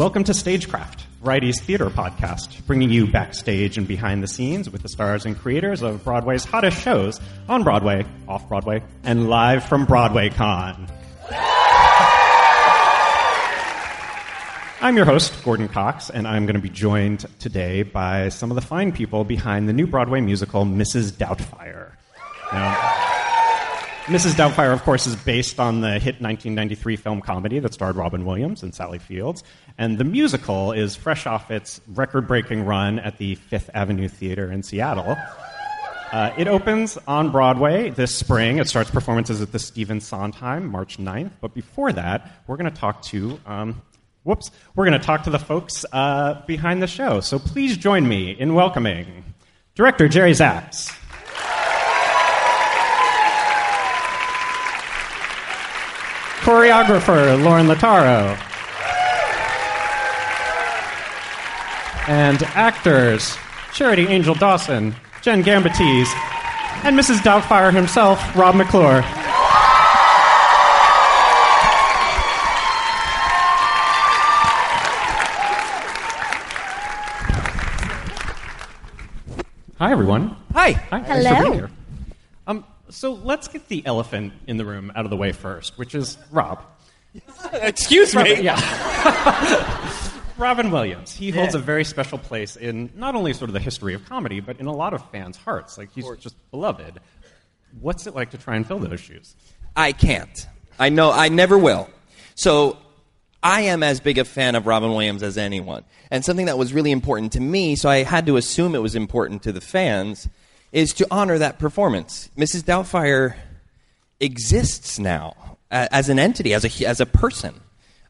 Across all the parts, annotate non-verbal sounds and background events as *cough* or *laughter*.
Welcome to Stagecraft, Variety's theater podcast, bringing you backstage and behind the scenes with the stars and creators of Broadway's hottest shows on Broadway, off Broadway, and live from Broadway Con. I'm your host, Gordon Cox, and I'm going to be joined today by some of the fine people behind the new Broadway musical, Mrs. Doubtfire. Now, Mrs. Doubtfire, of course, is based on the hit 1993 film comedy that starred Robin Williams and Sally Fields. And the musical is fresh off its record breaking run at the Fifth Avenue Theater in Seattle. Uh, it opens on Broadway this spring. It starts performances at the Stephen Sondheim, March 9th. But before that, we're going to talk to, um, whoops, we're going to talk to the folks uh, behind the show. So please join me in welcoming director Jerry Zaks. Choreographer Lorin Latarro, and actors Charity Angel Dawson, Jenn Gambatese, and Mrs. Doubtfire himself, Rob McClure. Hi, everyone. Hi. Hi. Hello. Thanks for being here. Um, so let's get the elephant in the room out of the way first, which is Rob. *laughs* Excuse me. Yeah. *laughs* Robin Williams. He holds Yeah. a very special place in not only sort of the history of comedy, but in a lot of fans' hearts. Like he's just beloved. What's it like to try and fill those shoes? I can't. I know I never will. So I am as big a fan of Robin Williams as anyone. And something that was really important to me, so I had to assume it was important to the fans, is to honor that performance. Mrs. Doubtfire exists now as an entity, as a, as a person,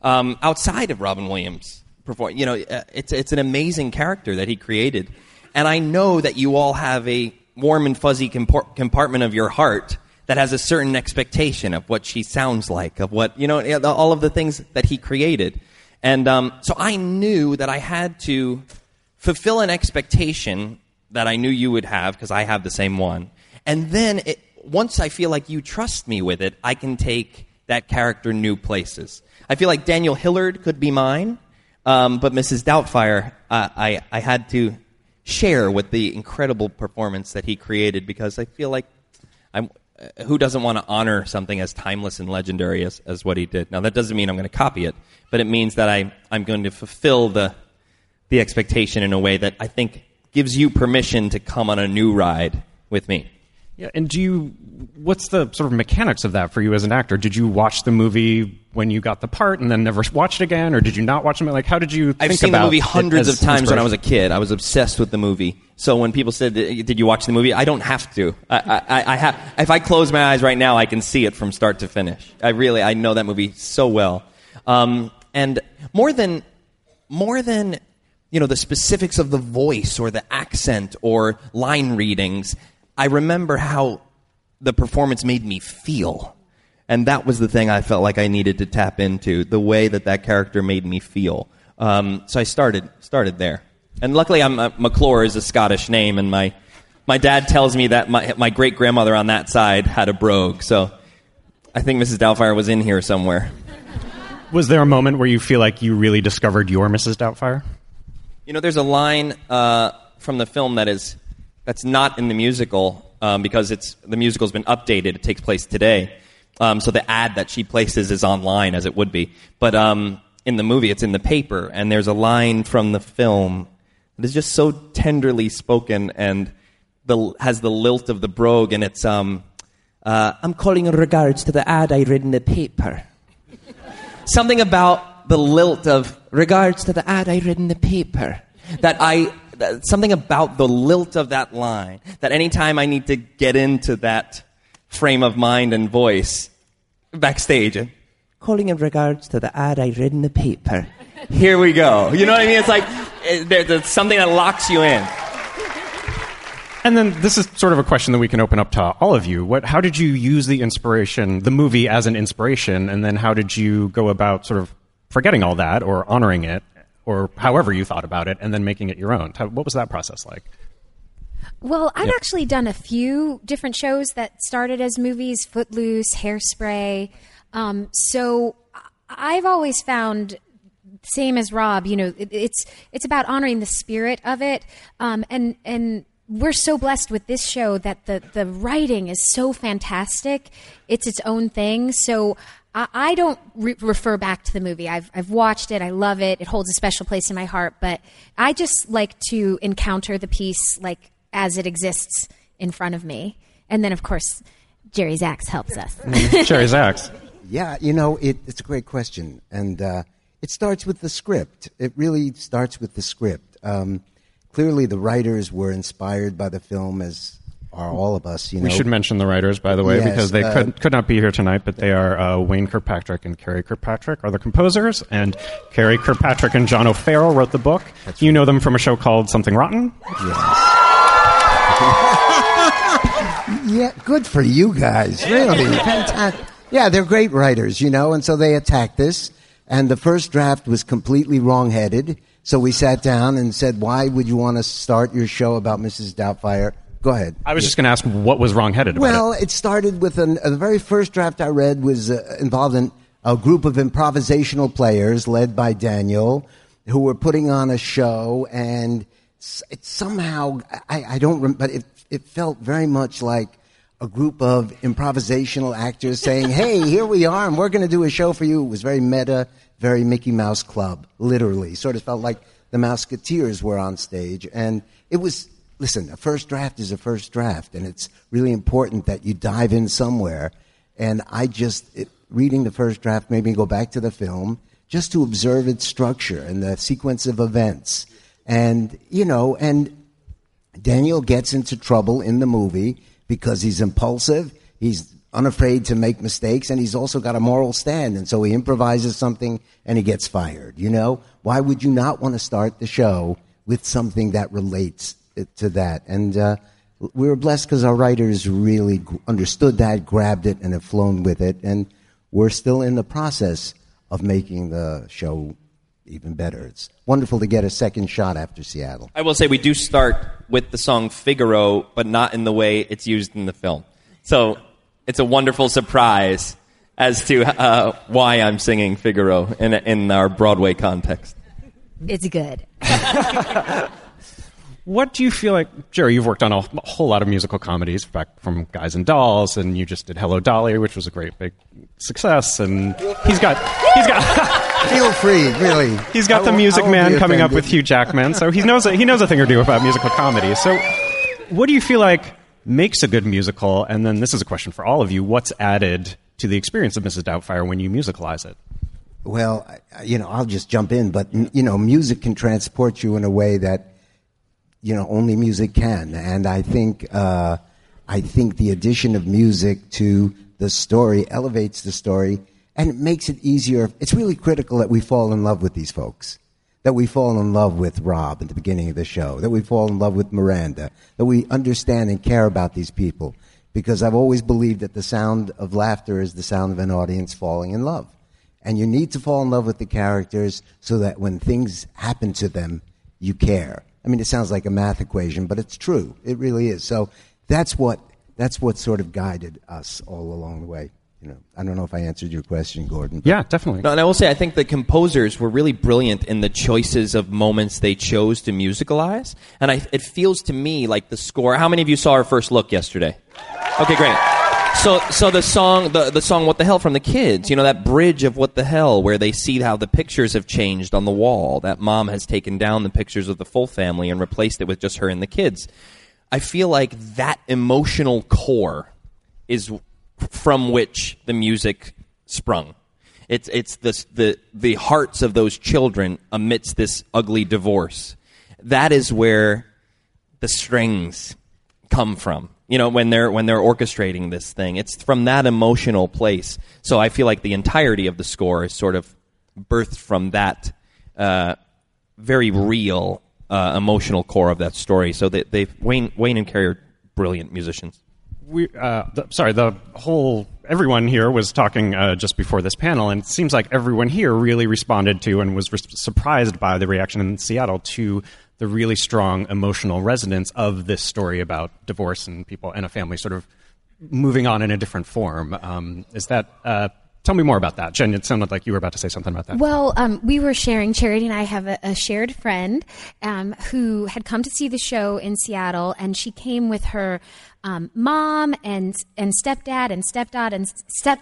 um, outside of Robin Williams. Perform- you know, uh, it's, it's an amazing character that he created. And I know that you all have a warm and fuzzy compar- compartment of your heart that has a certain expectation of what she sounds like, of what, you know, all of the things that he created. And um, so I knew that I had to fulfill an expectation that I knew you would have, because I have the same one. And then it, once I feel like you trust me with it, I can take that character new places. I feel like Daniel Hillard could be mine, um, but Mrs. Doubtfire, uh, I, I had to share with the incredible performance that he created because I feel like I'm, uh, who doesn't want to honor something as timeless and legendary as, as what he did? Now, that doesn't mean I'm going to copy it, but it means that I, I'm going to fulfill the, the expectation in a way that I think gives you permission to come on a new ride with me. Yeah, and do you? What's the sort of mechanics of that for you as an actor? Did you watch the movie when you got the part and then never watch it again, or did you not watch it? Like, how did you? I've seen the movie hundreds of times when I was a kid. I was obsessed with the movie. So when people said, "Did you watch the movie?" I don't have to. I, I, I have. If I close my eyes right now, I can see it from start to finish. I really, I know that movie so well. Um, and more than, more than, you know, the specifics of the voice or the accent or line readings, I remember how the performance made me feel. And that was the thing I felt like I needed to tap into, the way that that character made me feel. Um, so I started, started there. And luckily, I'm, uh, McClure is a Scottish name, and my, my dad tells me that my, my great grandmother on that side had a brogue. So I think Mrs. Doubtfire was in here somewhere. Was there a moment where you feel like you really discovered your Mrs. Doubtfire? You know, there's a line uh, from the film that is that's not in the musical um, because it's the musical's been updated. It takes place today, um, so the ad that she places is online as it would be. But um, in the movie, it's in the paper, and there's a line from the film that is just so tenderly spoken and the, has the lilt of the brogue, and it's um, uh, I'm calling in regards to the ad I read in the paper. Something about the lilt of regards to the ad I read in the paper that I something about the lilt of that line that anytime I need to get into that frame of mind and voice backstage, calling in regards to the ad I read in the paper. Here we go. You know what I mean? It's like eh, there, there's something that locks you in. And then this is sort of a question that we can open up to all of you. What, how did you use the inspiration, the movie as an inspiration, and then how did you go about sort of forgetting all that or honoring it, or however you thought about it, and then making it your own? What was that process like? Well, I've actually done a few different shows that started as movies Footloose, Hairspray. Um, so I've always found same as Rob, you know, it, it's it's about honoring the spirit of it, um, and and we're so blessed with this show that the the writing is so fantastic. It's its own thing. So I, I don't re- refer back to the movie. I've I've watched it. I love it. It holds a special place in my heart. But I just like to encounter the piece like as it exists in front of me, and then of course Jerry Zaks helps us. *laughs* Jerry Zaks. Yeah, you know, it, it's a great question, and uh, it starts with the script. It really starts with the script. Um, clearly the writers were inspired by the film as are all of us. You know, we should mention the writers, by the way, Yes, because they uh, could could not be here tonight, but they are uh, Wayne Kirkpatrick and Karey Kirkpatrick are the composers, and Karey Kirkpatrick and John O'Farrell wrote the book. you know them from a show called Something Rotten. Yes. *laughs* yeah, good for you guys. Really, fantastic. Yeah, they're great writers, you know, and so they attacked this. And the first draft was completely wrong-headed. So we sat down and said, "Why would you want to start your show about Mrs. Doubtfire?" Go ahead. I was just going to ask what was wrongheaded about Well, it started with an, uh, the very first draft I read was uh, involved in a group of improvisational players led by Daniel, who were putting on a show, and it somehow I, I don't, rem- but it it felt very much like a group of improvisational actors saying, "Hey, here we are, and we're going to do a show for you." It was very meta, very Mickey Mouse Club, literally. Sort of felt like the Mouseketeers were on stage, and it was. Listen, a first draft is a first draft, and it's really important that you dive in somewhere. And I just it, reading the first draft made me go back to the film just to observe its structure and the sequence of events, and you know, and Daniel gets into trouble in the movie because he's impulsive, he's unafraid to make mistakes, and he's also got a moral stand. And so he improvises something and he gets fired. You know, why would you not want to start the show with something that relates to that? And uh, we were blessed because our writers really g- understood that, grabbed it, and have flown with it. And we're still in the process of making the show even better. It's wonderful to get a second shot after Seattle. I will say we do start with the song Figaro, but not in the way it's used in the film. So it's a wonderful surprise as to uh, why I'm singing Figaro in, in our Broadway context. It's good. *laughs* What do you feel like, Jerry? You've worked on a whole lot of musical comedies, back from Guys and Dolls, and you just did Hello Dolly, which was a great big success. And he's got he's got *laughs* Feel free, really. he's got the Music Man coming up with Hugh Jackman, so he knows a, he knows a thing or two about musical comedy. So, what do you feel like makes a good musical? And then this is a question for all of you: What's added to the experience of Mrs. Doubtfire when you musicalize it? Well, you know, I'll just jump in, but you know, music can transport you in a way that you know only music can, and I think uh, I think the addition of music to the story elevates the story and it makes it easier. It's really critical that we fall in love with these folks, that we fall in love with Rob at the beginning of the show, that we fall in love with Miranda, that we understand and care about these people, because I've always believed that the sound of laughter is the sound of an audience falling in love. And you need to fall in love with the characters so that when things happen to them, you care. I mean, it sounds like a math equation, but it's true. It really is. So that's what, that's what sort of guided us all along the way. you know, I don't know if I answered your question, Gordon. Yeah, definitely. No, and I will say, I think the composers were really brilliant in the choices of moments they chose to musicalize. And I, it feels to me like the score. How many of you saw our first look yesterday? Okay, great. So, so the song, the, the song "What the Hell" from the kids, you know, that bridge of "What the Hell," where they see how the pictures have changed on the wall. That mom has taken down the pictures of the full family and replaced it with just her and the kids. I feel like that emotional core is from which the music sprung. It's it's the the the hearts of those children amidst this ugly divorce. That is where the strings come from. You know, when they're when they're orchestrating this thing, it's from that emotional place. So I feel like the entirety of the score is sort of birthed from that uh, very real uh, emotional core of that story. So they, they Wayne Wayne and Karey are brilliant musicians we, uh, the, sorry, the whole everyone here was talking uh, just before this panel, and it seems like everyone here really responded to and was re- surprised by the reaction in Seattle to the really strong emotional resonance of this story about divorce and people and a family sort of moving on in a different form. Um, is that uh, Tell me more about that. Jenn, it sounded like you were about to say something about that. Well, um, we were sharing, Charity and I have a, a shared friend um, who had come to see the show in Seattle, and she came with her um, mom and and stepdad and stepdad and step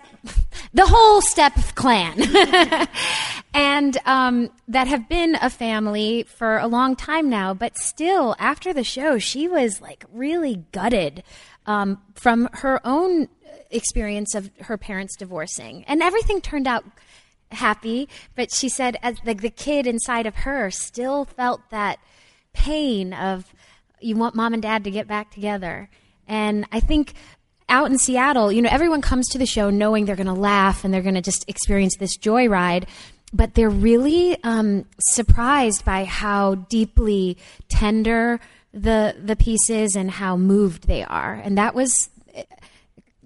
the whole step clan *laughs* and um, that have been a family for a long time now but still after the show she was like really gutted um, from her own experience of her parents divorcing, and everything turned out happy. But she said, as like the kid inside of her still felt that pain of you want mom and dad to get back together. And I think out in Seattle, you know, everyone comes to the show knowing they're going to laugh and they're going to just experience this joyride, but they're really um, surprised by how deeply tender the the pieces and how moved they are. And that was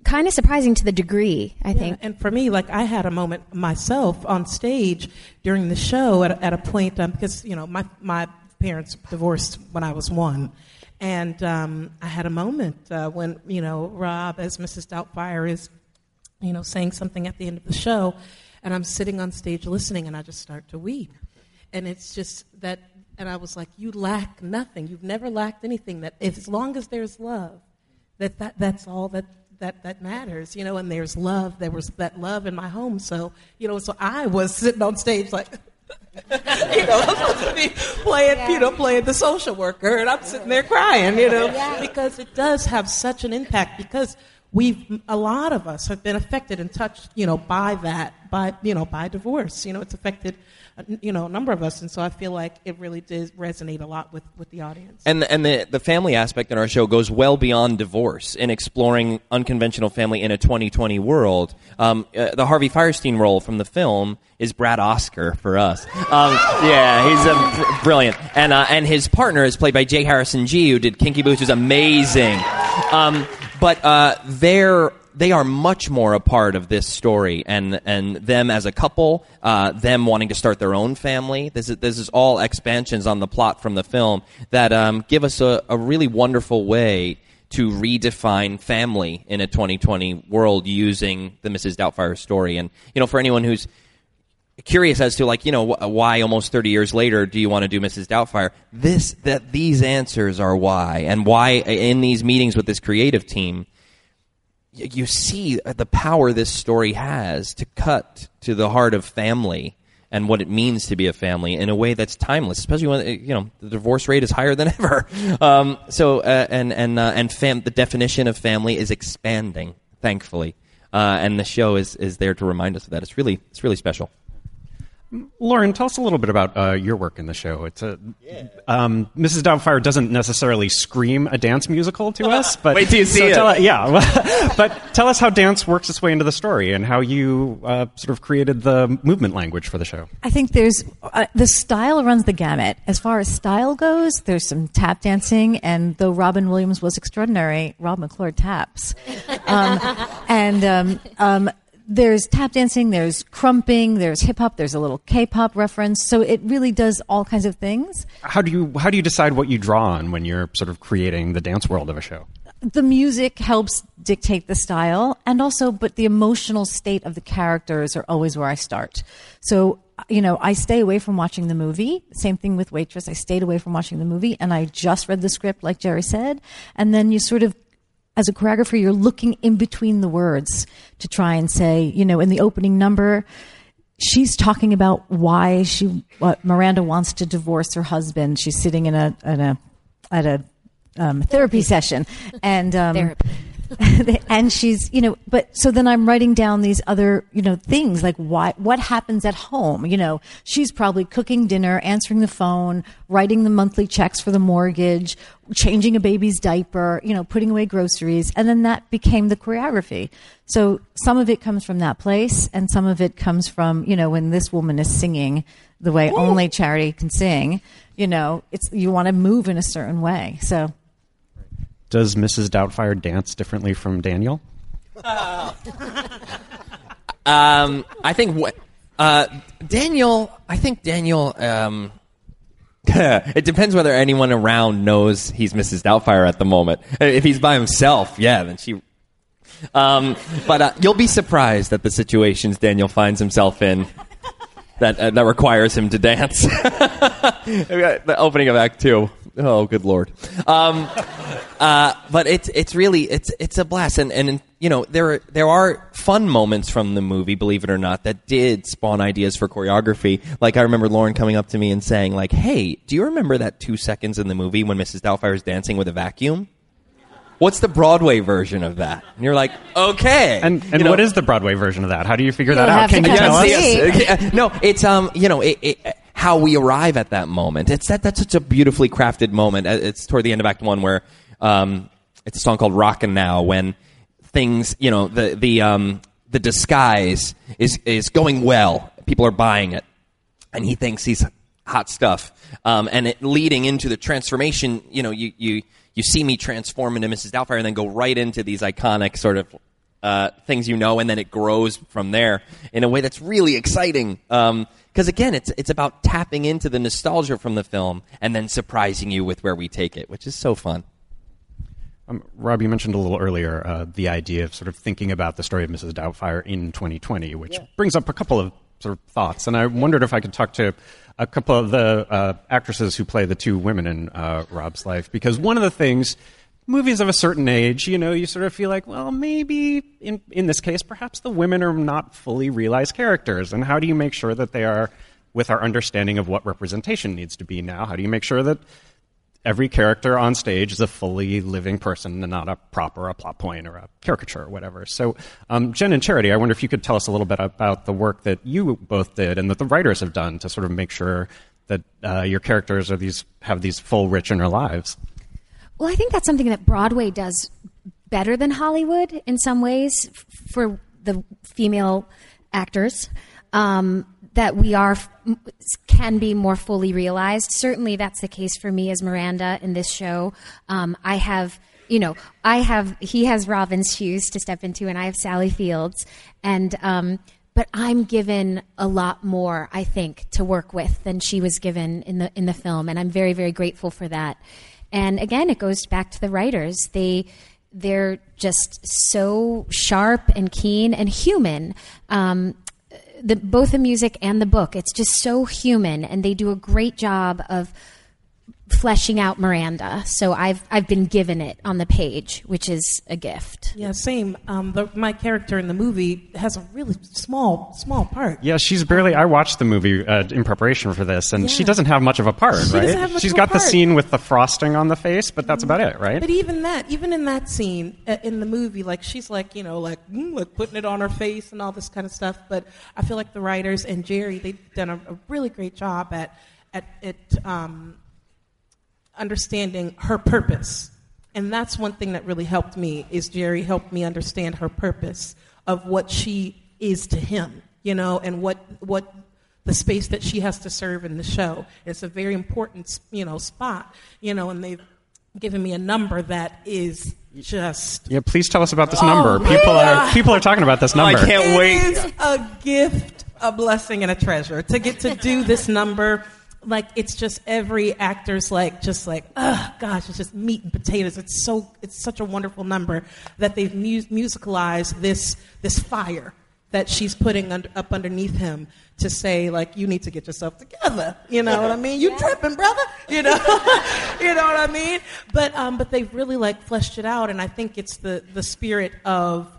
kind of surprising to the degree, I yeah, think. And for me, like I had a moment myself on stage during the show at, at a point um, because you know my my parents divorced when I was one, and um, I had a moment uh, when you know Rob, as Mrs. Doubtfire, is you know saying something at the end of the show, and I'm sitting on stage listening, and I just start to weep, and it's just that. And I was like, "You lack nothing. You've never lacked anything. That as long as there's love, that, that that's all that that that matters, you know. And there's love. There was that love in my home. So you know, so I was sitting on stage like. *laughs* *laughs* you know, I'm supposed to be playing, yeah. you know, playing the social worker, and I'm sitting there crying, you know, yeah. because it does have such an impact. Because we've, a lot of us have been affected and touched, you know, by that, by, you know, by divorce. You know, it's affected you know, a number of us, and so I feel like it really did resonate a lot with, with the audience. And the, and the the family aspect in our show goes well beyond divorce in exploring unconventional family in a 2020 world. Um, uh, the Harvey Fierstein role from the film is Brad Oscar for us. Um, yeah, he's a br- brilliant, and uh, and his partner is played by J. Harrison Ghee, who did Kinky Boots, who's amazing. Um, but uh, they're they are much more a part of this story and and them as a couple, uh, them wanting to start their own family. This is this is all expansions on the plot from the film that um, give us a, a really wonderful way to redefine family in a 2020 world using the Mrs. Doubtfire story. And you know, for anyone who's curious as to like you know why almost 30 years later do you want to do Mrs. Doubtfire? This that these answers are why and why in these meetings with this creative team you see the power this story has to cut to the heart of family and what it means to be a family in a way that's timeless, especially when you know the divorce rate is higher than *laughs* ever. Um, so uh, and and uh, and fam- the definition of family is expanding, thankfully, uh, and the show is is there to remind us of that. It's really it's really special. Lorin, tell us a little bit about uh, your work in the show. It's a yeah. um, Mrs. Doubtfire doesn't necessarily scream a dance musical to us, *laughs* but wait till you see so it. Tell, yeah, *laughs* but tell us how dance works its way into the story and how you uh, sort of created the movement language for the show. I think there's uh, the style runs the gamut. As far as style goes, there's some tap dancing, and though Robin Williams was extraordinary, Rob McClure taps, um, and um, um there's tap dancing, there's crumping, there's hip hop, there's a little K-pop reference. So it really does all kinds of things. How do you how do you decide what you draw on when you're sort of creating the dance world of a show? the music helps dictate the style and also but the emotional state of the characters are always where i start so you know i stay away from watching the movie same thing with waitress i stayed away from watching the movie and i just read the script like jerry said and then you sort of as a choreographer you're looking in between the words to try and say you know in the opening number she's talking about why she miranda wants to divorce her husband. She's sitting in a, in a at a um, therapy session, and um, *laughs* and she's you know, but so then I'm writing down these other you know things like why what happens at home. You know, she's probably cooking dinner, answering the phone, writing the monthly checks for the mortgage, changing a baby's diaper, you know, putting away groceries, and then that became the choreography. So some of it comes from that place, and some of it comes from you know when this woman is singing the way Ooh. only Charity can sing. You know, it's you want to move in a certain way. So does Mrs. Doubtfire dance differently from Daniel? *laughs* um, I think what uh, Daniel. I think Daniel. Um, *laughs* it depends whether anyone around knows he's Mrs. Doubtfire at the moment. If he's by himself, yeah, then she. Um, but uh, you'll be surprised at the situations Daniel finds himself in that uh, that requires him to dance. *laughs* the opening of Act Two. Oh, good lord. Um, uh, but it's it's really it's it's a blast, and and you know there are, there are fun moments from the movie, believe it or not, that did spawn ideas for choreography. Like I remember Lorin coming up to me and saying, like, "Hey, do you remember that two seconds in the movie when Mrs. Doubtfire is dancing with a vacuum?" What's the Broadway version of that? And you're like, okay. And, and you know, what is the Broadway version of that? How do you figure that out? Can you tell us? *laughs* no, it's um, you know, it, it, how we arrive at that moment. It's that that's such a beautifully crafted moment. Uh, it's toward the end of Act One where um, it's a song called "Rockin' Now" when things, you know, the the um, the disguise is is going well. People are buying it, and he thinks he's hot stuff. Um, and it, leading into the transformation, you know, you you you see me transform into Mrs. Doubtfire and then go right into these iconic sort of uh, things you know, and then it grows from there in a way that's really exciting. Because again, it's it's about tapping into the nostalgia from the film and then surprising you with where we take it, which is so fun. Um, Rob, you mentioned a little earlier uh, the idea of sort of thinking about the story of Mrs. Doubtfire in 2020, which yeah. brings up a couple of sort of thoughts. And I wondered if I could talk to a couple of the uh, actresses who play the two women in uh, Rob's life, because one of the things movies of a certain age, you know, you sort of feel like, well, maybe in in this case, perhaps the women are not fully realized characters, and how do you make sure that they are with our understanding of what representation needs to be now? How do you make sure that every character on stage is a fully living person and not a prop or a plot point or a caricature or whatever. So, um, Jenn and Charity, I wonder if you could tell us a little bit about the work that you both did and that the writers have done to sort of make sure that uh, your characters are these have these full, rich inner lives. Well, I think that's something that Broadway does better than Hollywood in some ways for the female actors. Um, that we are can be more fully realized. Certainly, that's the case for me as Miranda in this show. Um, I have, you know, I have he has Robin's shoes to step into, and I have Sally Fields, and um, but I'm given a lot more, I think, to work with than she was given in the in the film, and I'm very very grateful for that. And again, it goes back to the writers. They they're just so sharp and keen and human. Um, the, both the music and the book. It's just so human, and they do a great job of fleshing out Miranda. So I've I've been given it on the page, which is a gift. Yeah, same. Um, the, my character in the movie has a really small small part. Yeah, she's barely. I watched the movie uh, in preparation for this, and yeah. she doesn't have much of a part, she right? She's got the scene with the frosting on the face, but that's about it, right? But even that, even in that scene uh, in the movie, like she's like you know like mm, like putting it on her face and all this kind of stuff. But I feel like the writers and Jerry they've done a, a really great job at at, at um, understanding her purpose. And that's one thing that really helped me is Jerry helped me understand her purpose of what she is to him, you know, and what what the space that she has to serve in the show. It's a very important, you know, spot, you know, and they've given me a number that is just yeah. Please tell us about this oh number. People are people are talking about this number. Oh, I can't wait. It is a gift, a blessing, and a treasure to get to do this number like it's just every actor's like just like oh gosh it's just meat and potatoes. It's so it's such a wonderful number that they've mu- musicalized this this fire that she's putting under, up underneath him to say like you need to get yourself together. You know what i mean? You tripping brother? You know? *laughs* You know what i mean? But um but they've really like fleshed it out and i think it's the the spirit of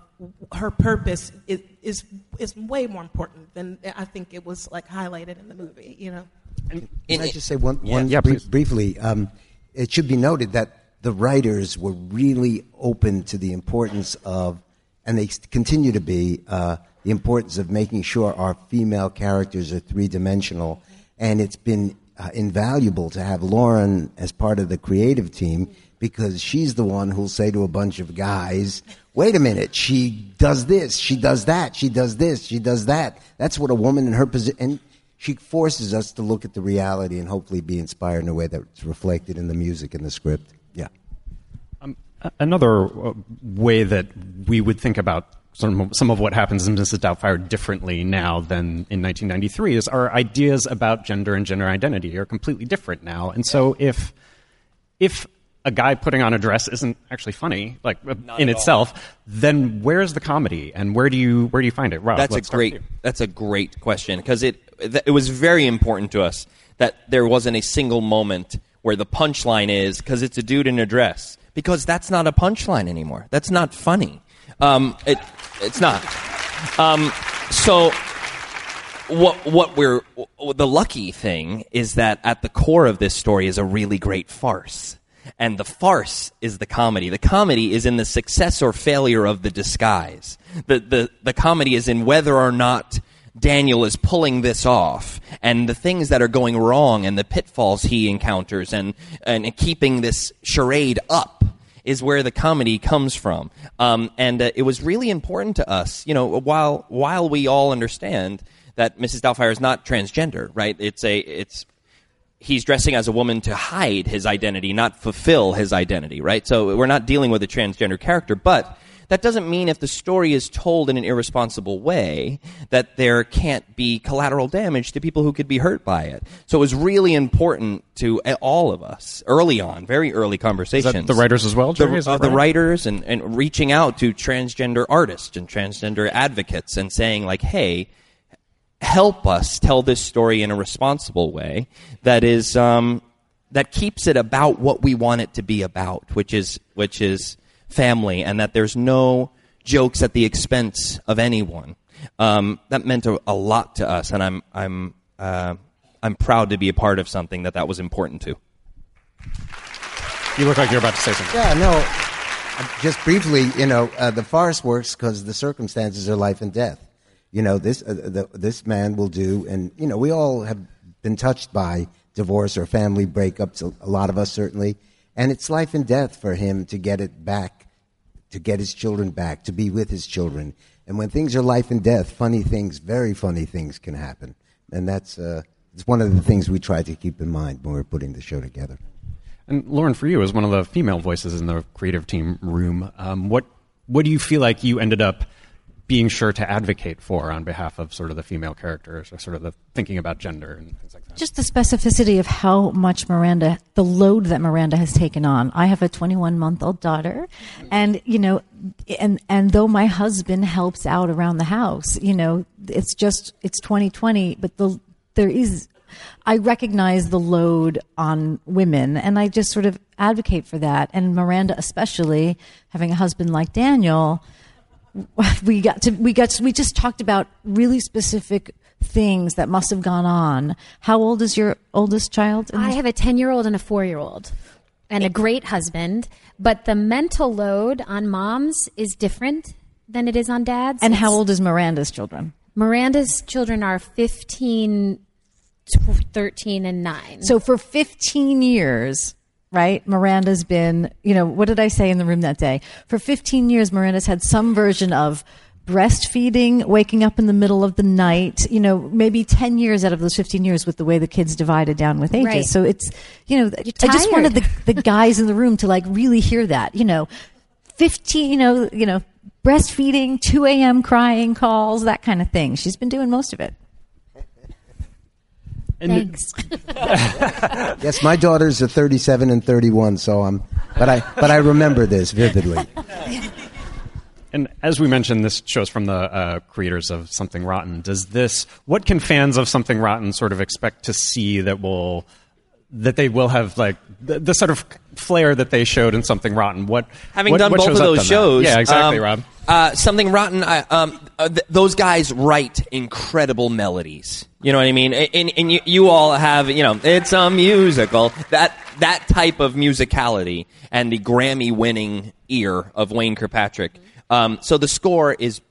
her purpose is, is is way more important than i think it was like highlighted in the movie you know Can I just say one, Yeah. one Yeah, brief- please. briefly? Um, it should be noted that the writers were really open to the importance of, and they continue to be, uh, the importance of making sure our female characters are three dimensional. And it's been uh, invaluable to have Lorin as part of the creative team because she's the one who'll say to a bunch of guys, wait a minute, she does this, she does that, she does this, she does that. That's what a woman in her position, and she forces us to look at the reality and hopefully be inspired in a way that's reflected in the music and the script. Yeah. A- Another uh, way that we would think about some of, some of what happens in Mrs. Doubtfire differently now than in 1993 is our ideas about gender and gender identity are completely different now. And so if if a guy putting on a dress isn't actually funny, like uh, in at all. itself, then where's the comedy and where do you where do you find it? Rob, That's a let's start with great. That's a great question because it th- it was very important to us that there wasn't a single moment where the punchline is because it's a dude in a dress because that's not a punchline anymore. That's not funny. Um, it it's not. Um, so what what we're the lucky thing is that at the core of this story is a really great farce. And the farce is the comedy. The comedy is in the success or failure of the disguise. The, the, the comedy is in whether or not Daniel is pulling this off and the things that are going wrong and the pitfalls he encounters and, and keeping this charade up is where the comedy comes from. Um, and uh, it was really important to us, you know, while, while we all understand that Mrs. Doubtfire is not transgender, right? It's a, it's, he's dressing as a woman to hide his identity, not fulfill his identity, right? So we're not dealing with a transgender character, but that doesn't mean if the story is told in an irresponsible way that there can't be collateral damage to people who could be hurt by it. So it was really important to all of us early on, very early conversations. the writers as well, The, Jerry? That uh, the writers and, and reaching out to transgender artists and transgender advocates and saying like, hey, help us tell this story in a responsible way that is um, that keeps it about what we want it to be about, which is which is family, and that there's no jokes at the expense of anyone. Um, that meant a, a lot to us, and I'm I'm uh, I'm proud to be a part of something that that was important to. You look like you're about to say something. Yeah, no. Just briefly, you know, uh, the farce works because the circumstances are life and death. You know, this uh, the, this man will do, and you know, we all have been touched by divorce or family breakups. A lot of us certainly, and it's life and death for him to get it back, to get his children back, to be with his children. And when things are life and death, funny things, very funny things can happen, and that's uh, it's one of the things we try to keep in mind when we're putting the show together. And Lorin, for you, as one of the female voices in the creative team room, um, what what do you feel like you ended up being sure to advocate for on behalf of sort of the female characters, or sort of the thinking about gender and things like that? Just the specificity of how much Miranda, the load that Miranda has taken on. I have a 21 month old daughter, and you know, and and though my husband helps out around the house, you know, it's just it's 2020, but the there is. I recognize the load on women, and I just sort of advocate for that. And Miranda, especially having a husband like Daniel, *laughs* we got to we got to, we just talked about really specific things that must have gone on. How old is your oldest child? I have a 10 year old and a four year old and a great husband, but the mental load on moms is different than it is on dads. And how old is Miranda's children? Miranda's children are 15, 13, and 9. So for 15 years, right? Miranda's been, you know, what did I say in the room that day? For 15 years, Miranda's had some version of breastfeeding, waking up in the middle of the night, you know, maybe 10 years out of those 15 years with the way the kids divided down with ages. Right. So it's, you know, I just wanted the, the guys in the room to like really hear that, you know, 15, you know, you know, breastfeeding, 2 a.m. crying calls, that kind of thing. She's been doing most of it. Thanks. *laughs* yes, my daughters are 37 and 31, so I'm. But I but I remember this vividly. *laughs* And as we mentioned, this shows from the uh, creators of Something Rotten. Does this? What can fans of Something Rotten sort of expect to see that will that they will have like the, the sort of flair that they showed in Something Rotten? What Having what, done what both of those on that? shows, Yeah, exactly, um, Rob. Uh, something rotten. I, um, uh, th- those guys write incredible melodies. You know what I mean? And, and you, you all have, you know, it's a musical. That that type of musicality and the Grammy-winning ear of Wayne Kirkpatrick. Um, so the score is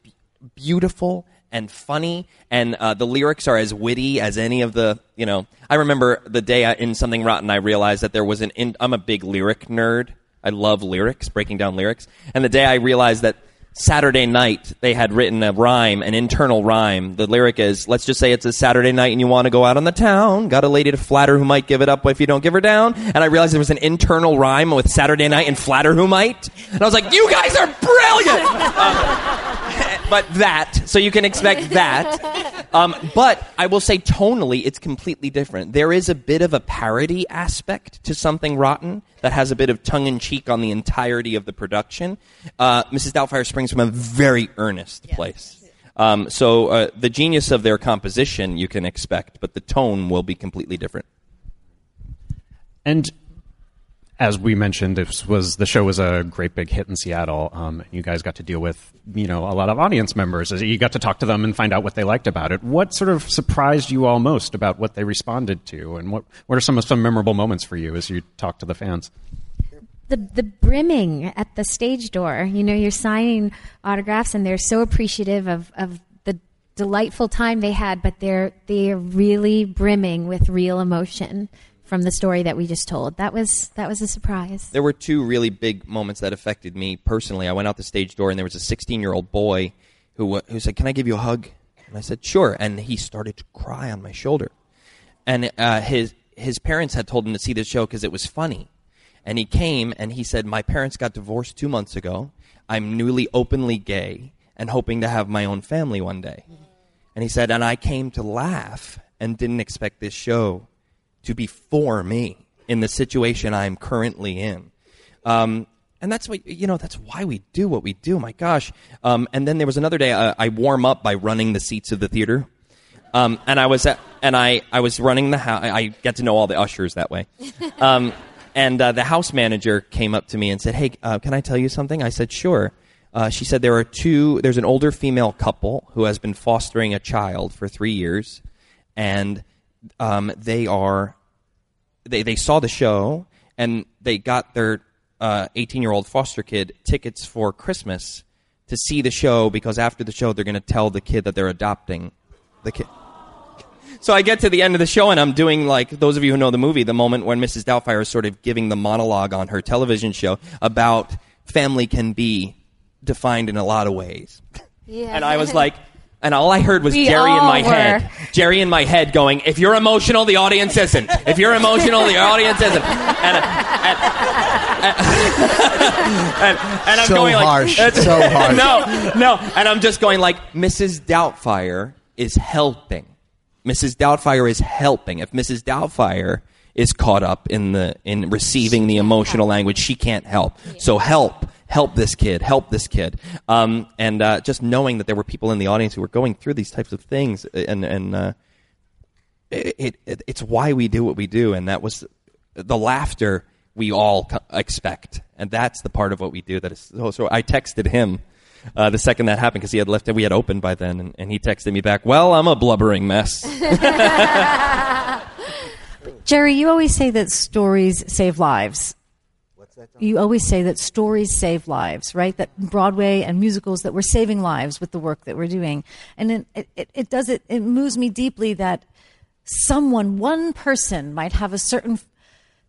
beautiful and funny, and uh, the lyrics are as witty as any of the. You know, I remember the day I, in Something Rotten, I realized that there was an. In, I'm a big lyric nerd. I love lyrics, breaking down lyrics, and the day I realized that Saturday night they had written a rhyme, an internal rhyme. The lyric is, let's just say it's a Saturday night and you want to go out on the town. Got a lady to flatter who might give it up if you don't give her down. And I realized there was an internal rhyme with Saturday night and flatter who might. And I was like, you guys are brilliant! Um, *laughs* but that, so you can expect *laughs* that. Um, but I will say tonally, it's completely different. There is a bit of a parody aspect to something rotten that has a bit of tongue in cheek on the entirety of the production. Uh, Mrs. Doubtfire springs from a very earnest place. Um, so uh, the genius of their composition you can expect, but the tone will be completely different. And as we mentioned, this was the show was a great big hit in Seattle. Um, you guys got to deal with you know a lot of audience members. You got to talk to them and find out what they liked about it. What sort of surprised you all most about what they responded to, and what what are some of some memorable moments for you as you talk to the fans? the the brimming at the stage door. You know, you're signing autographs, and they're so appreciative of of the delightful time they had, but they're they're really brimming with real emotion from the story that we just told. That was that was a surprise. There were two really big moments that affected me personally. I went out the stage door and there was a 16 year old boy who who said, "Can I give you a hug?" And I said, "Sure." And he started to cry on my shoulder. And uh, his his parents had told him to see the show because it was funny. And he came and he said, "My parents got divorced two months ago. I'm newly openly gay and hoping to have my own family one day." And he said, "And I came to laugh and didn't expect this show." To be for me in the situation I'm currently in. Um, and that's what you know. That's why we do what we do. My gosh! Um, and then there was another day uh, I warm up by running the seats of the theater, um, and I was at, and I I was running the house. I get to know all the ushers that way. *laughs* Um, and uh, the house manager came up to me and said, "Hey, uh, can I tell you something?" I said, "Sure." Uh, she said there are two. There's an older female couple who has been fostering a child for three years, and um, they are they they saw the show and they got their 18 year old foster kid tickets for Christmas to see the show because after the show they're going to tell the kid that they're adopting the kid. *laughs* So I get to the end of the show and I'm doing like those of you who know the movie, the moment when Mrs. Doubtfire is sort of giving the monologue on her television show about family can be defined in a lot of ways. Yeah. And I was like, and all I heard was We Jerry in my were. head. Jerry in my head going, if you're emotional, the audience isn't. If you're emotional, the audience isn't. And, and, and, and I'm So going like, harsh. it's- So harsh. *laughs* No, no. And I'm just going like, Mrs. Doubtfire is helping. Mrs. Doubtfire is helping. If Mrs. Doubtfire is caught up in the in receiving the emotional language, she can't help. So help, help this kid, help this kid. Um, and uh, just knowing that there were people in the audience who were going through these types of things, and and uh, it, it it's why we do what we do, and that was the laughter we all co- expect, and that's the part of what we do that is so. So I texted him. Uh, the second that happened, because he had left, and we had opened by then, and, and he texted me back. Well, I'm a blubbering mess. *laughs* *laughs* Jerry, you always say that stories save lives. You always say that stories save lives, right? That Broadway and musicals that we're saving lives with the work that we're doing, and it, it, it, does it. It moves me deeply that someone, one person, might have a certain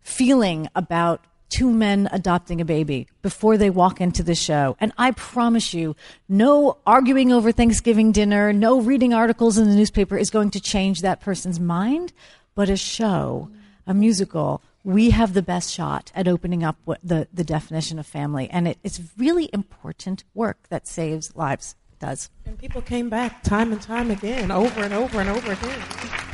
feeling about two men adopting a baby before they walk into the show. And I promise you, no arguing over Thanksgiving dinner, no reading articles in the newspaper is going to change that person's mind. But a show, a musical, we have the best shot at opening up what the, the definition of family. And it, it's really important work that saves lives. It does. And people came back time and time again, over and over and over again.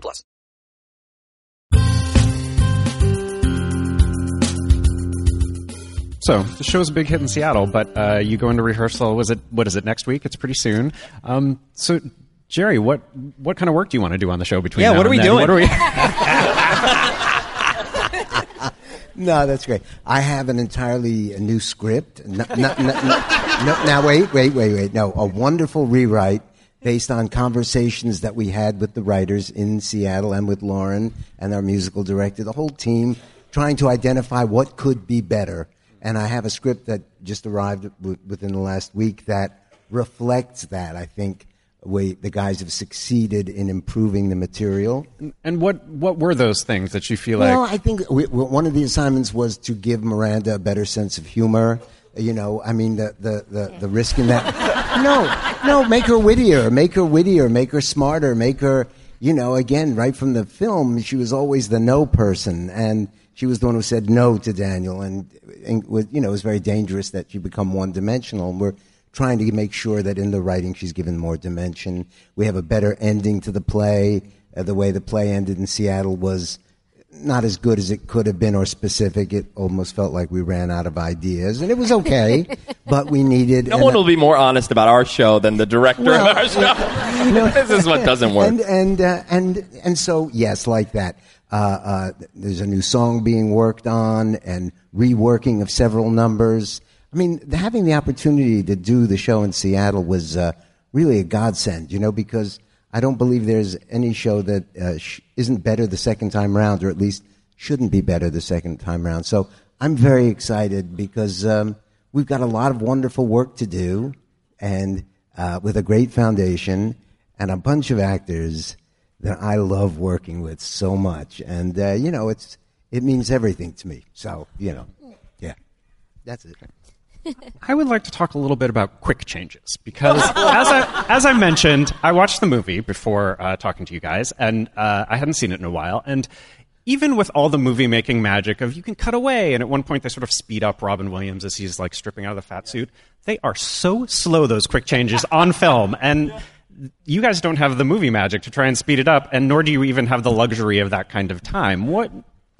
plus. So the show show's a big hit in Seattle, but uh, you go into rehearsal. Was it what is it next week? It's pretty soon. Um, so Jerry, what what kind of work do you want to do on the show between? Yeah, now what are and we then? doing? What are we? *laughs* No, that's great. I have an entirely new script. No, no, no, no, no, now, wait, wait, wait, wait. No, a wonderful rewrite based on conversations that we had with the writers in Seattle and with Lorin and our musical director, the whole team, trying to identify what could be better. And I have a script that just arrived w- within the last week that reflects that. I think we, the guys have succeeded in improving the material. and what what were those things that you feel Well, like? Well, I think we, one of the assignments was to give Miranda a better sense of humor. You know, I mean, the, the, the, the risk in that. no, no, make her wittier, make her wittier, make her smarter, make her, you know, again, right from the film, she was always the no person. And she was the one who said no to Daniel. And, and was, you know, it was very dangerous that she become one dimensional. And we're trying to make sure that in the writing she's given more dimension. We have a better ending to the play. Uh, the way the play ended in Seattle was not as good as it could have been or specific. It almost felt like we ran out of ideas, and it was okay, *laughs* but we needed. No and- one will be more honest about our show than the director Well, of our show. *laughs* this is what doesn't work. And and uh, and and so yes, like that. Uh, uh, there's a new song being worked on and reworking of several numbers. I mean, having the opportunity to do the show in Seattle was uh, really a godsend, you know, because I don't believe there's any show that uh, sh- isn't better the second time round, or at least shouldn't be better the second time round. So I'm very excited because um, we've got a lot of wonderful work to do, and uh, with a great foundation and a bunch of actors that I love working with so much. And uh, you know, it's it means everything to me. So you know, yeah, that's it. *laughs* I would like to talk a little bit about quick changes because, as I, as I mentioned, I watched the movie before uh, talking to you guys, and uh, I hadn't seen it in a while. And even with all the movie making magic of you can cut away, and at one point they sort of speed up Robin Williams as he's like stripping out of the fat suit, they are so slow those quick changes on film, and you guys don't have the movie magic to try and speed it up, and nor do you even have the luxury of that kind of time. What?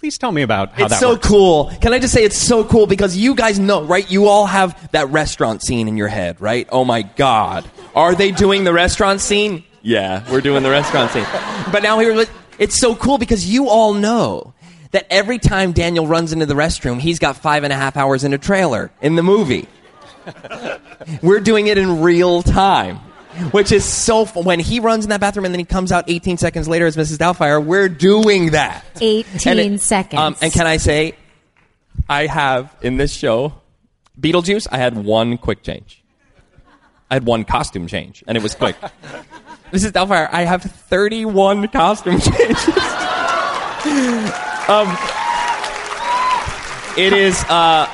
Please tell me about how that It's so works. cool. Can I just say it's so cool because you guys know, right? You all have that restaurant scene in your head, right? Oh my God. Are they doing the restaurant scene? Yeah, we're doing the restaurant scene. But now here, it's so cool because you all know that every time Daniel runs into the restroom, he's got five and a half hours in a trailer in the movie. *laughs* We're doing it in real time. Which is so fun. When he runs in that bathroom and then he comes out 18 seconds later as Mrs. Doubtfire, we're doing that. 18 And it- seconds. Um, and can I say, I have in this show, Beetlejuice, I had one quick change. I had one costume change, and it was quick. *laughs* Mrs. Doubtfire, I have 31 costume *laughs* changes. um, it is, uh,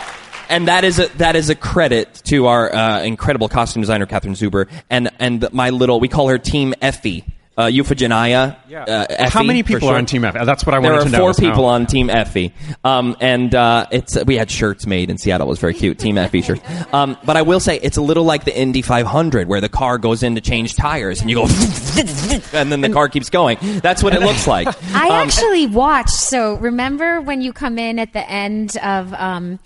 and that is a that is a credit to our uh, incredible costume designer Catherine Zuber and and my little we call her Team Effie. Uh, Euphegenia. Yeah. Uh, How many people short. are on Team Effie? That's what I there wanted to know. four is how- people on Team Effie, um, and uh, it's we had shirts made in Seattle. It was very cute, Team Effie shirts. Um, but I will say it's a little like the Indy 500, where the car goes in to change tires, and you go, *laughs* and then the car keeps going. That's what it looks like. *laughs* I Um, actually watched. So remember when you come in at the end of um,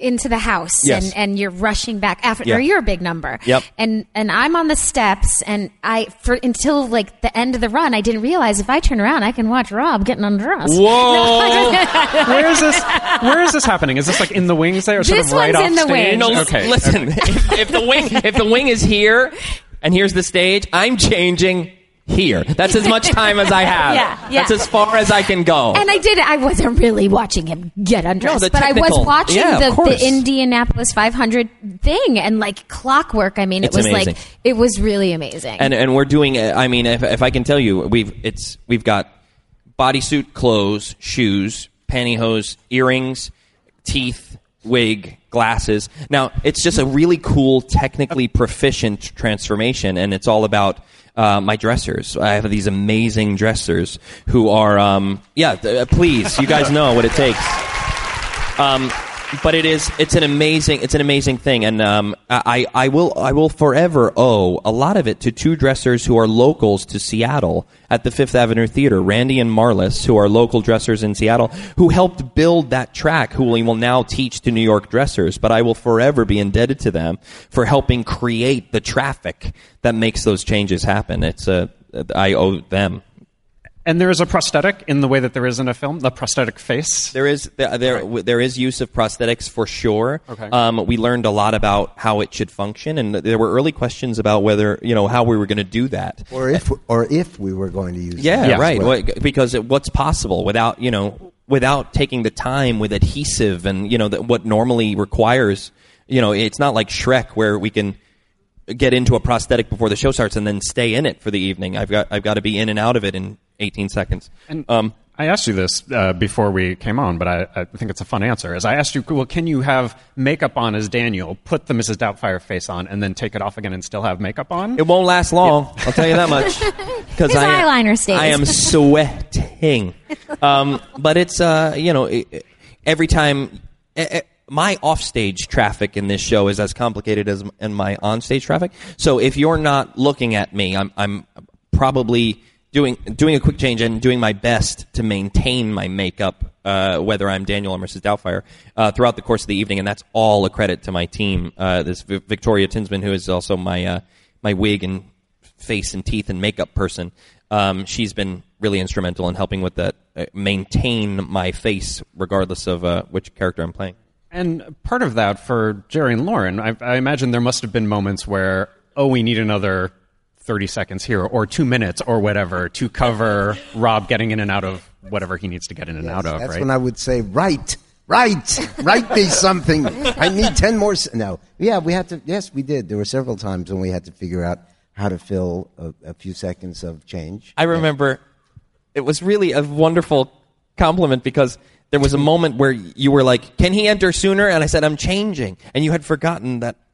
into the house Yes. and, and you're rushing back after Yeah. or you're a big number. Yep. And and I'm on the steps and I for until like the end of the run I didn't realize if I turn around I can watch Rob getting undressed. Whoa! *laughs* No, where is this? Where is this happening? Is this like in the wings there, or sort This of right one's off in the stage? wings. No, okay. listen. If, if the wing, if the wing is here, and here's the stage, I'm changing here. That's as much time as I have. *laughs* Yeah, yeah. That's as far as I can go. And I did. I wasn't really watching him get undressed, No, but I was watching yeah, the, the Indianapolis 500 thing and like clockwork. I mean, it was amazing. like it was really amazing. and and we're doing. I mean, if, if I can tell you, we've it's we've got bodysuit, clothes, shoes, pantyhose, earrings, teeth, wig, glasses. Now, it's just a really cool, technically proficient transformation, and it's all about uh, my dressers. I have these amazing dressers who are, um, yeah, th- uh, please, you guys know what it takes. Um, but it is it's an amazing it's an amazing thing. And um, I, I will I will forever owe a lot of it to two dressers who are locals to Seattle at the Fifth Avenue Theater Randy and Marlis who are local dressers in Seattle who helped build that track who will now teach to New York dressers. But I will forever be indebted to them for helping create the traffic that makes those changes happen. It's a I owe them And there is a prosthetic in the way that there is in a film, the prosthetic face. There is there there, w there is use of prosthetics for sure. Okay. Um, we learned a lot about how it should function, and there were early questions about whether you know how we were going to do that. or if or if we were going to use Yeah, them as right. well. What- Because it, what's possible without you know without taking the time with adhesive and you know that what normally requires you know it's not like Shrek where we can get into a prosthetic before the show starts and then stay in it for the evening. I've got I've got to be in and out of it in 18 seconds. And um, I asked you this uh, before we came on, but I, I think it's a fun answer. As I asked you, well, can you have makeup on as Daniel, put the Mrs. Doubtfire face on, and then take it off again and still have makeup on? It won't last long. I'll tell you that much. *laughs* Because His I, eyeliner stays. I am *laughs* sweating. Um, but it's uh, you know it- it- every time. eh, my offstage traffic in this show is as complicated as m- in my onstage traffic. So if you're not looking at me, I'm, I'm probably doing doing a quick change and doing my best to maintain my makeup, uh, whether I'm Daniel or Mrs. Doubtfire, uh, throughout the course of the evening, and that's all a credit to my team. Uh, this Vi- Victoria Tinsman, who is also my uh, my wig and face and teeth and makeup person. Um, she's been really instrumental in helping with that, uh, maintain my face regardless of uh, which character I'm playing. And part of that for Jerry and Lorin, I, I imagine there must have been moments where, oh, we need another 30 seconds here or two minutes or whatever to cover Rob getting in and out of whatever he needs to get in and out of, That's right? when I would say, right, right, write me something. I need 10 more. Se-. No. Yeah, we had to, yes, we did. There were several times when we had to figure out how to fill a, a few seconds of change. I remember it was really a wonderful compliment because there was a moment where you were like, "Can he enter sooner?" And I said, "I'm changing," and you had forgotten that we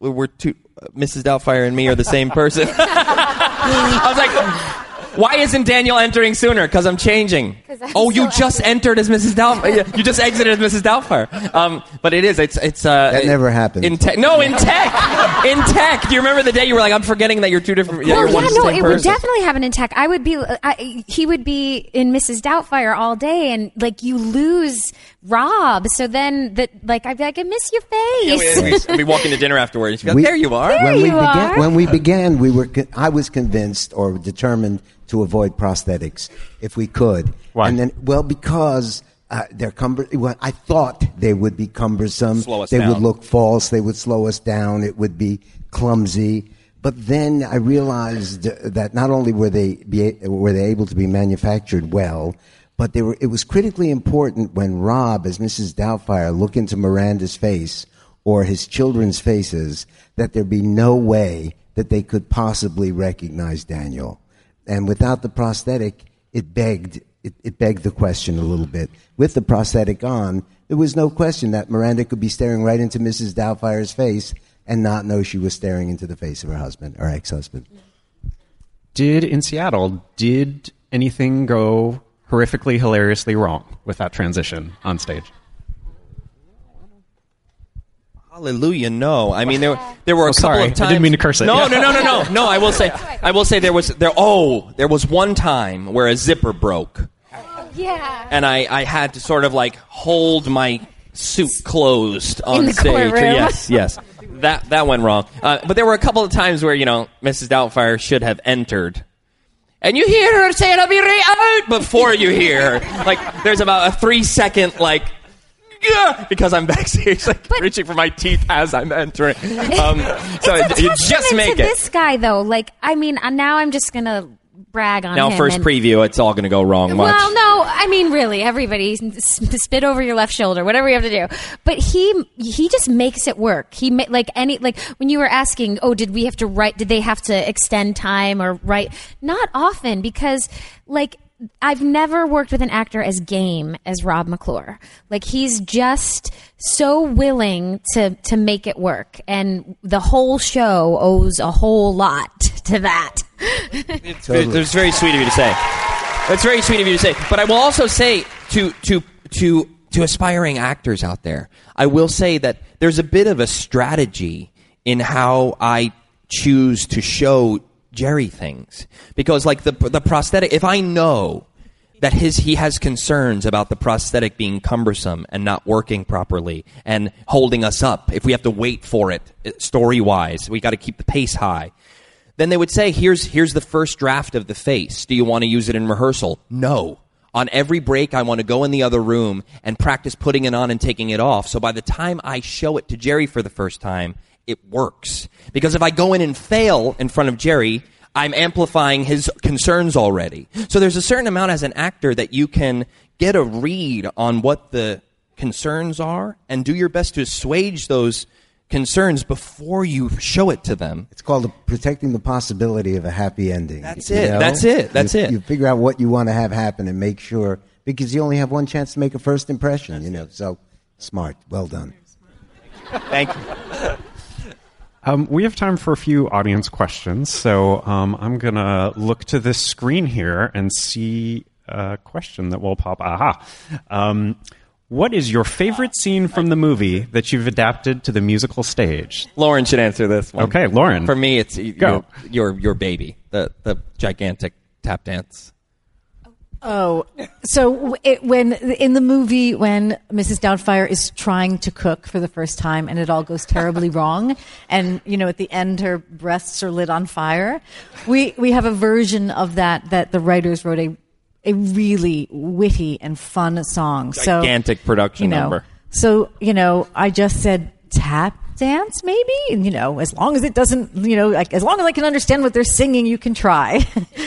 we're two, uh, Mrs. Doubtfire and me are the same person. *laughs* I was like. Why isn't Daniel entering sooner? Because I'm changing. I'm Oh, you still just entered as Mrs. Doubtfire. You just exited as Mrs. Doubtfire. Um, but it is. It's. It's. Uh, That never happened. In tech. No, in tech. in tech. Do you remember the day you were like, "I'm forgetting that you're two different." Yeah, Well, you're yeah, one no, same it would person." definitely happen in tech. I would be, I, he would be in Mrs. Doubtfire all day, and like you lose Rob. So then, that like I'd be like, I miss your face. we, we walk into dinner afterwards. You'd be like, We- there you are. when we you began, are. when we began, we were. Con- I was convinced or determined to avoid prosthetics if we could. Why? And then, well, because uh, they're cumber. Well, I thought they would be cumbersome. Slow us they down. would look false. They would slow us down. It would be clumsy. But then I realized that not only were they be, were they able to be manufactured well, but were. It was critically important when Rob, as Mrs. Doubtfire, look into Miranda's face or his children's faces, that there be no way that they could possibly recognize Daniel. And without the prosthetic, it begged it, it begged the question a little bit. With the prosthetic on, there was no question that Miranda could be staring right into Mrs. Doubtfire's face and not know she was staring into the face of her husband or ex-husband. Did in Seattle, did anything go horrifically, hilariously wrong with that transition on stage? Hallelujah! No, I mean there there were a Oh, couple sorry. I of times. didn't mean to curse it. No, no, no, no, no, no. I will say, I will say there was there. Oh, there was one time where a zipper broke, yeah. and I I had to sort of like hold my suit closed on In the stage. courtroom. Yes, yes. That that went wrong. Uh, but there were a couple of times where you know Mrs. Doubtfire should have entered. And you hear her say, "I'll be right out" before you hear. her. Like there's about a three second like "Gah," because I'm backstage, like reaching for my teeth as I'm entering. *laughs* Um, so you just make it. This guy, though, like I mean, uh, now I'm just gonna brag on Now, him. first and- preview, it's all going to go wrong. Watch. Well, no, I mean, really, everybody spit over your left shoulder, whatever you have to do. But he he just makes it work. He ma- like any like when you were asking, oh, did we have to write? Did they have to extend time or write? Not often because like I've never worked with an actor as game as Rob McClure. Like he's just so willing to to make it work, and the whole show owes a whole lot *laughs* to that. It's, very, it's very sweet of you to say. It's very sweet of you to say. But I will also say to to to to aspiring actors out there, I will say that there's a bit of a strategy in how I choose to show Jerry things because, like the the prosthetic, if I know that his he has concerns about the prosthetic being cumbersome and not working properly and holding us up if we have to wait for it uh, story wise we got to keep the pace high then they would say here's here's the first draft of the face. Do you want to use it in rehearsal? No. On every break i want to go in the other room and practice putting it on and taking it off. So by the time i show it to jerry for the first time it works. Because if i go in and fail in front of jerry I'm amplifying his concerns already. So there's a certain amount as an actor that you can get a read on what the concerns are and do your best to assuage those concerns before you show it to them. It's called protecting the possibility of a happy ending. That's it. know? That's it. That's you, it. You figure out what you want to have happen and make sure because you only have one chance to make a first impression. you know, so smart. Well done. Thank you. Um, we have time for a few audience questions, so um, I'm going to look to this screen here and see a question that will pop. Aha. Um, what is your favorite scene from the movie that you've adapted to the musical stage? Lorin should answer this one. Okay, Lorin. For me, it's Go. Your, your, your baby, the, the gigantic tap dance. Oh, so it, when in the movie when Mrs. Doubtfire is trying to cook for the first time and it all goes terribly *laughs* wrong, and you know at the end her breasts are lit on fire, we we have a version of that that the writers wrote a a really witty and fun song. So Gigantic production you know, number. So you know, I just said tap dance maybe and you know as long as it doesn't you know like as long as i can understand what they're singing you can try *laughs*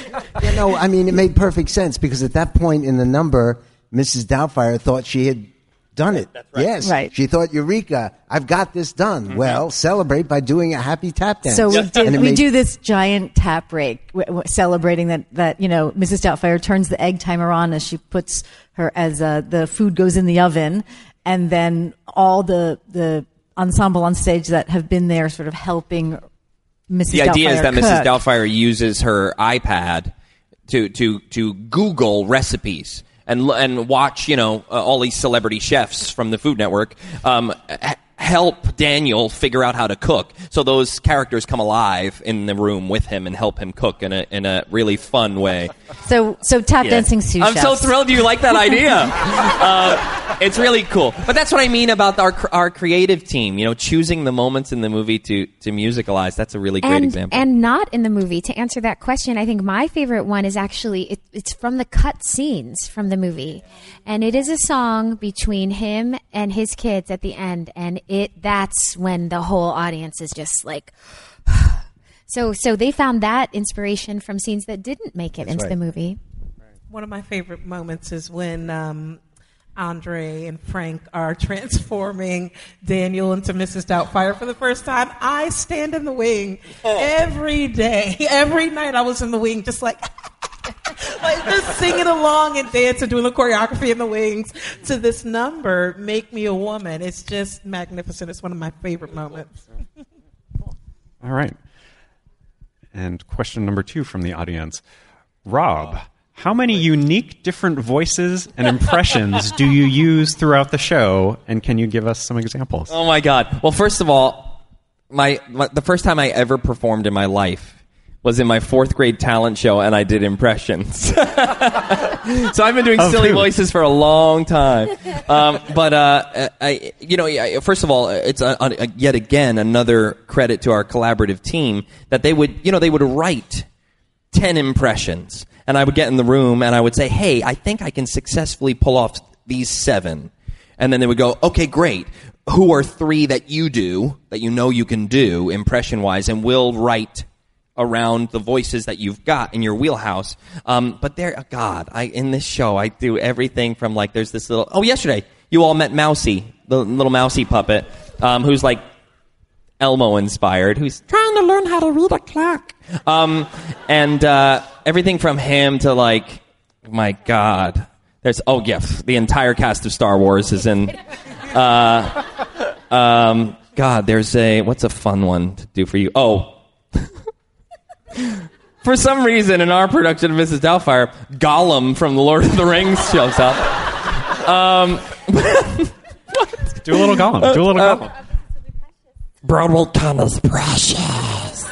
You know, I mean, it made perfect sense because at that point in the number, Mrs. Doubtfire thought she had done it. Yes, Right. She thought, "Eureka! I've got this done." Well, celebrate by doing a happy tap dance. So we And did. We made- do this giant tap break, w- w- celebrating that that you know Mrs. Doubtfire turns the egg timer on as she puts her as uh, the food goes in the oven, and then all the the ensemble on stage that have been there, sort of helping Mrs. The idea is Doubtfire that Mrs. Doubtfire uses her iPad to to to Google recipes and and watch you know uh, all these celebrity chefs from the Food Network um, help Daniel figure out how to cook. So those characters come alive in the room with him and help him cook in a in a really fun way. So so tap Yeah. dancing sous I'm so thrilled you like that idea. *laughs* uh, it's really cool. But that's what I mean about our our creative team. You know, choosing the moments in the movie to to musicalize. That's a really great and, example. And not in the movie. To answer that question, I think my favorite one is actually it, it's from the cut scenes from the movie, and it is a song between him and his kids at the end, and it that's when the whole audience is just like. *sighs* So, so they found that inspiration from scenes that didn't make it into right. the movie. One of my favorite moments is when um, Andre and Frank are transforming Daniel into Mrs. Doubtfire for the first time. I stand in the wing every day, every night. I was in the wing, just like. *laughs* like just singing along and dancing, doing the choreography in the wings to this number, "Make Me a Woman." It's just magnificent. It's one of my favorite moments. *laughs* All right. And question number two from the audience Rob, how many unique different voices and impressions do you use throughout the show? And can you give us some examples? Oh my God! Well, first of all, my, my the first time I ever performed in my life was in my fourth grade talent show, and I did impressions. *laughs* so I've been doing Of silly voices for a long time. Um, but uh, I, you know, first of all, it's a, a, yet again another credit to our collaborative team that they would, you know, they would write 10 impressions. And I would get in the room and I would say, hey, I think I can successfully pull off these seven. And then they would go, okay, great. Who are three that you do, that you know you can do impression wise, and we'll write around the voices that you've got in your wheelhouse. Um, but there, God, I, in this show, I do everything from like, there's this little, oh, yesterday, you all met Mousy, the little Mousy puppet, um, who's like Elmo inspired, who's trying to learn how to read a clock. Um, and uh, everything from him to like my God. There's oh yes, the entire cast of Star Wars is in. Uh, um, God, there's a what's a fun one to do for you? Oh, *laughs* for some reason in our production of Mrs. Doubtfire, Gollum from the Lord of the Rings shows up. Um, *laughs* Do a little Gollum. Do a little Uh, Gollum. Broadway Thomas Precious.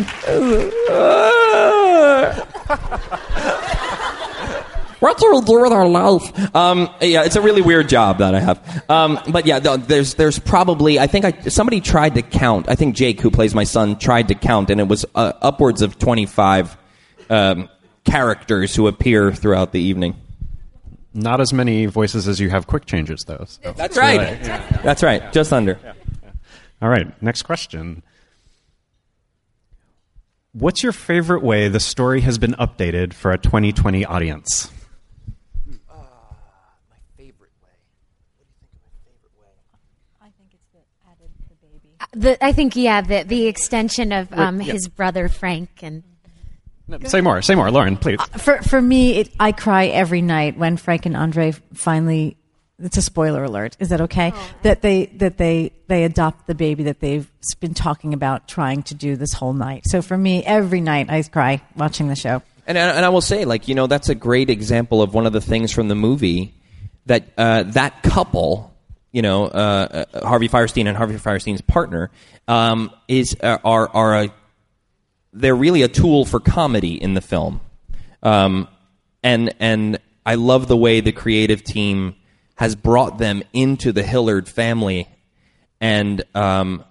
*laughs* What do we do with our life? Um, yeah, it's a really weird job that I have. Um, but yeah, no, there's there's probably I think I, somebody tried to count. I think Jake, who plays my son, tried to count, and it was uh, upwards of 25 um, characters who appear throughout the evening. Not as many voices as you have quick changes, though. so That's right. really- yeah. That's right. Just under. All right, next question. What's your favorite way the story has been updated for a 2020 audience? My favorite way. I think it's the, added the baby. Uh, the I think yeah, the the extension of um, Right, yeah. his brother Frank and Say more. Say more, Lorin, please. Uh, for for me, it, I cry every night when Frank and Andre finally. It's a spoiler alert. Is that okay? That they that they they adopt the baby that they've been talking about trying to do this whole night. So for me, every night I cry watching the show. And, and I will say, like, you know, that's a great example of one of the things from the movie that uh, that couple, you know, uh, uh, Harvey Fierstein and Harvey Fierstein's partner, um, is uh, are are a they're really a tool for comedy in the film, um, and and I love the way the creative team has brought them into the Hillard family, and um,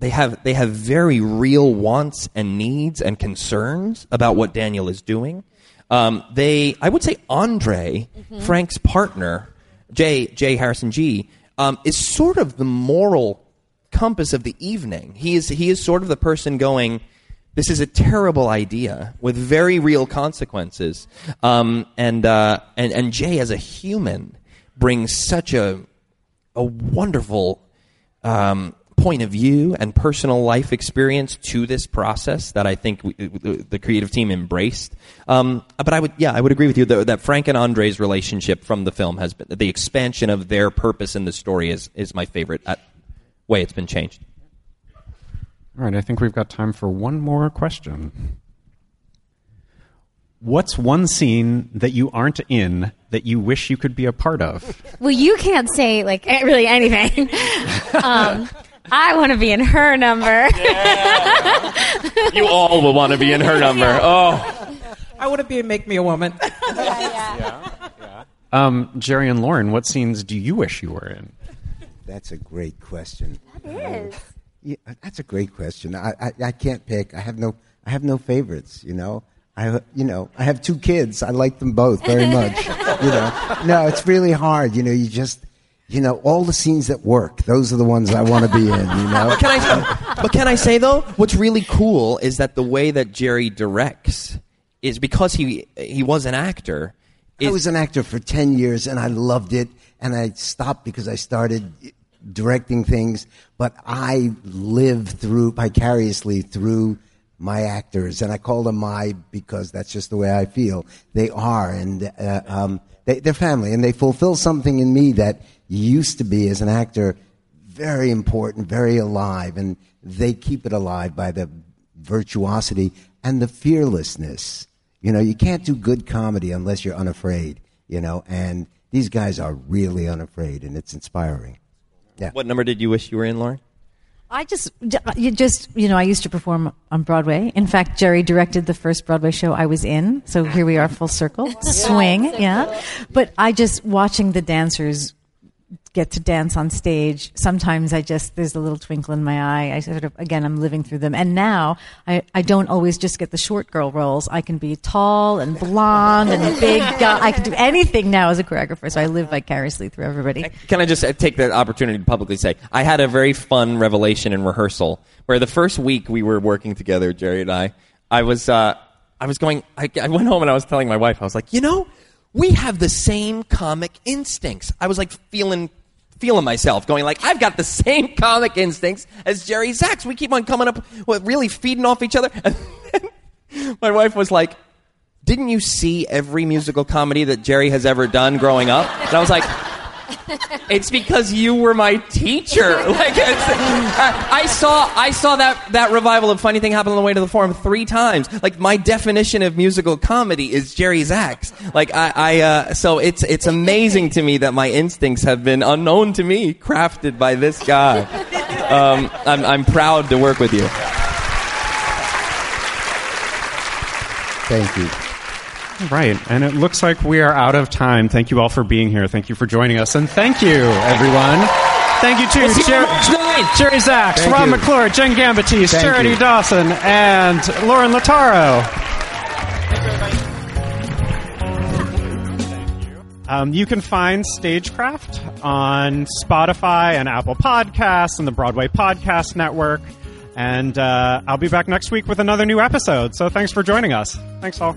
they have they have very real wants and needs and concerns about what Daniel is doing. Um, they, I would say, Andre, Frank's partner, Jay J. Harrison Ghee, um, is sort of the moral compass of the evening. He is he is sort of the person going. This is a terrible idea with very real consequences, um, and uh, and and Jay as a human brings such a a wonderful um, point of view and personal life experience to this process that I think we, the creative team embraced. Um, but I would, yeah, I would agree with you that, that Frank and Andre's relationship from the film has been the expansion of their purpose in the story is is my favorite uh, way it's been changed. All right, I think we've got time for one more question. What's one scene that you aren't in that you wish you could be a part of? well, you can't say like really anything. *laughs* um, I want to be in her number. You all will want to be in her number. Oh, I want to be in Make Me a Woman. *laughs* Yeah. Um, Jerry and Lorin, what scenes do you wish you were in? That's a great question. That is. Yeah, that's a great question. I, I, I can't pick. I have no I have no favorites. You know, I you know I have two kids. I like them both very much. *laughs* you know, no, it's really hard. You know, you just you know all the scenes that work. Those are the ones I want to be in. You know, But can I? But can I say though, what's really cool is that the way that Jerry directs is because he he was an actor. I was an actor for 10 years and I loved it. And I stopped because I started directing things. But I live through, vicariously through my actors. And I call them my because that's just the way I feel. They are. And uh, um, they, they're family. And they fulfill something in me that used to be, as an actor, very important, very alive. And they keep it alive by the virtuosity and the fearlessness. You know, you can't do good comedy unless you're unafraid, you know, and these guys are really unafraid and it's inspiring. Yeah. What number did you wish you were in, Lorin? I just, uh, you just, you know, I used to perform on Broadway. In fact, Jerry directed the first Broadway show I was in. So here we are, full circle. *laughs* Swing, yeah. But I just, watching the dancers get to dance on stage, sometimes I just, there's a little twinkle in my eye. I sort of, again, I'm living through them. And now I, I don't always just get the short girl roles. I can be tall and blonde and big. guy. I can do anything now as a choreographer. So I live vicariously through everybody. Can I just uh, take the opportunity to publicly say I had a very fun revelation in rehearsal where the first week we were working together, Jerry and I, I was uh, I was going. I, I went home and I was telling my wife, I was like, you know, we have the same comic instincts. I was like feeling feeling myself, going like, I've got the same *laughs* comic instincts as Jerry Zaks. We keep on coming up, with really feeding off each other. *laughs* My wife was like, didn't you see every musical comedy that Jerry has ever done growing up? And I was like, it's because you were my teacher. *laughs* Like I, I saw, I saw that that revival of Funny Thing Happen on the Way to the Forum three times. Like my definition of musical comedy is Jerry Zaks. Like I, I uh, so it's it's amazing to me that my instincts have been unknown to me, crafted by this guy. Um, I'm I'm proud to work with you. Thank you. Right, and it looks like we are out of time. Thank you all for being here. Thank you for joining us, and thank you, everyone. Thank you to Jer- Jerry Zaks, Thank Rob you. McClure, Jenn Gambatese, Thank Charity you. Dawson, and Lorin Latarro. Um, you can find Stagecraft on Spotify and Apple Podcasts and the Broadway Podcast Network. And uh, I'll be back next week with another new episode. So thanks for joining us. Thanks all.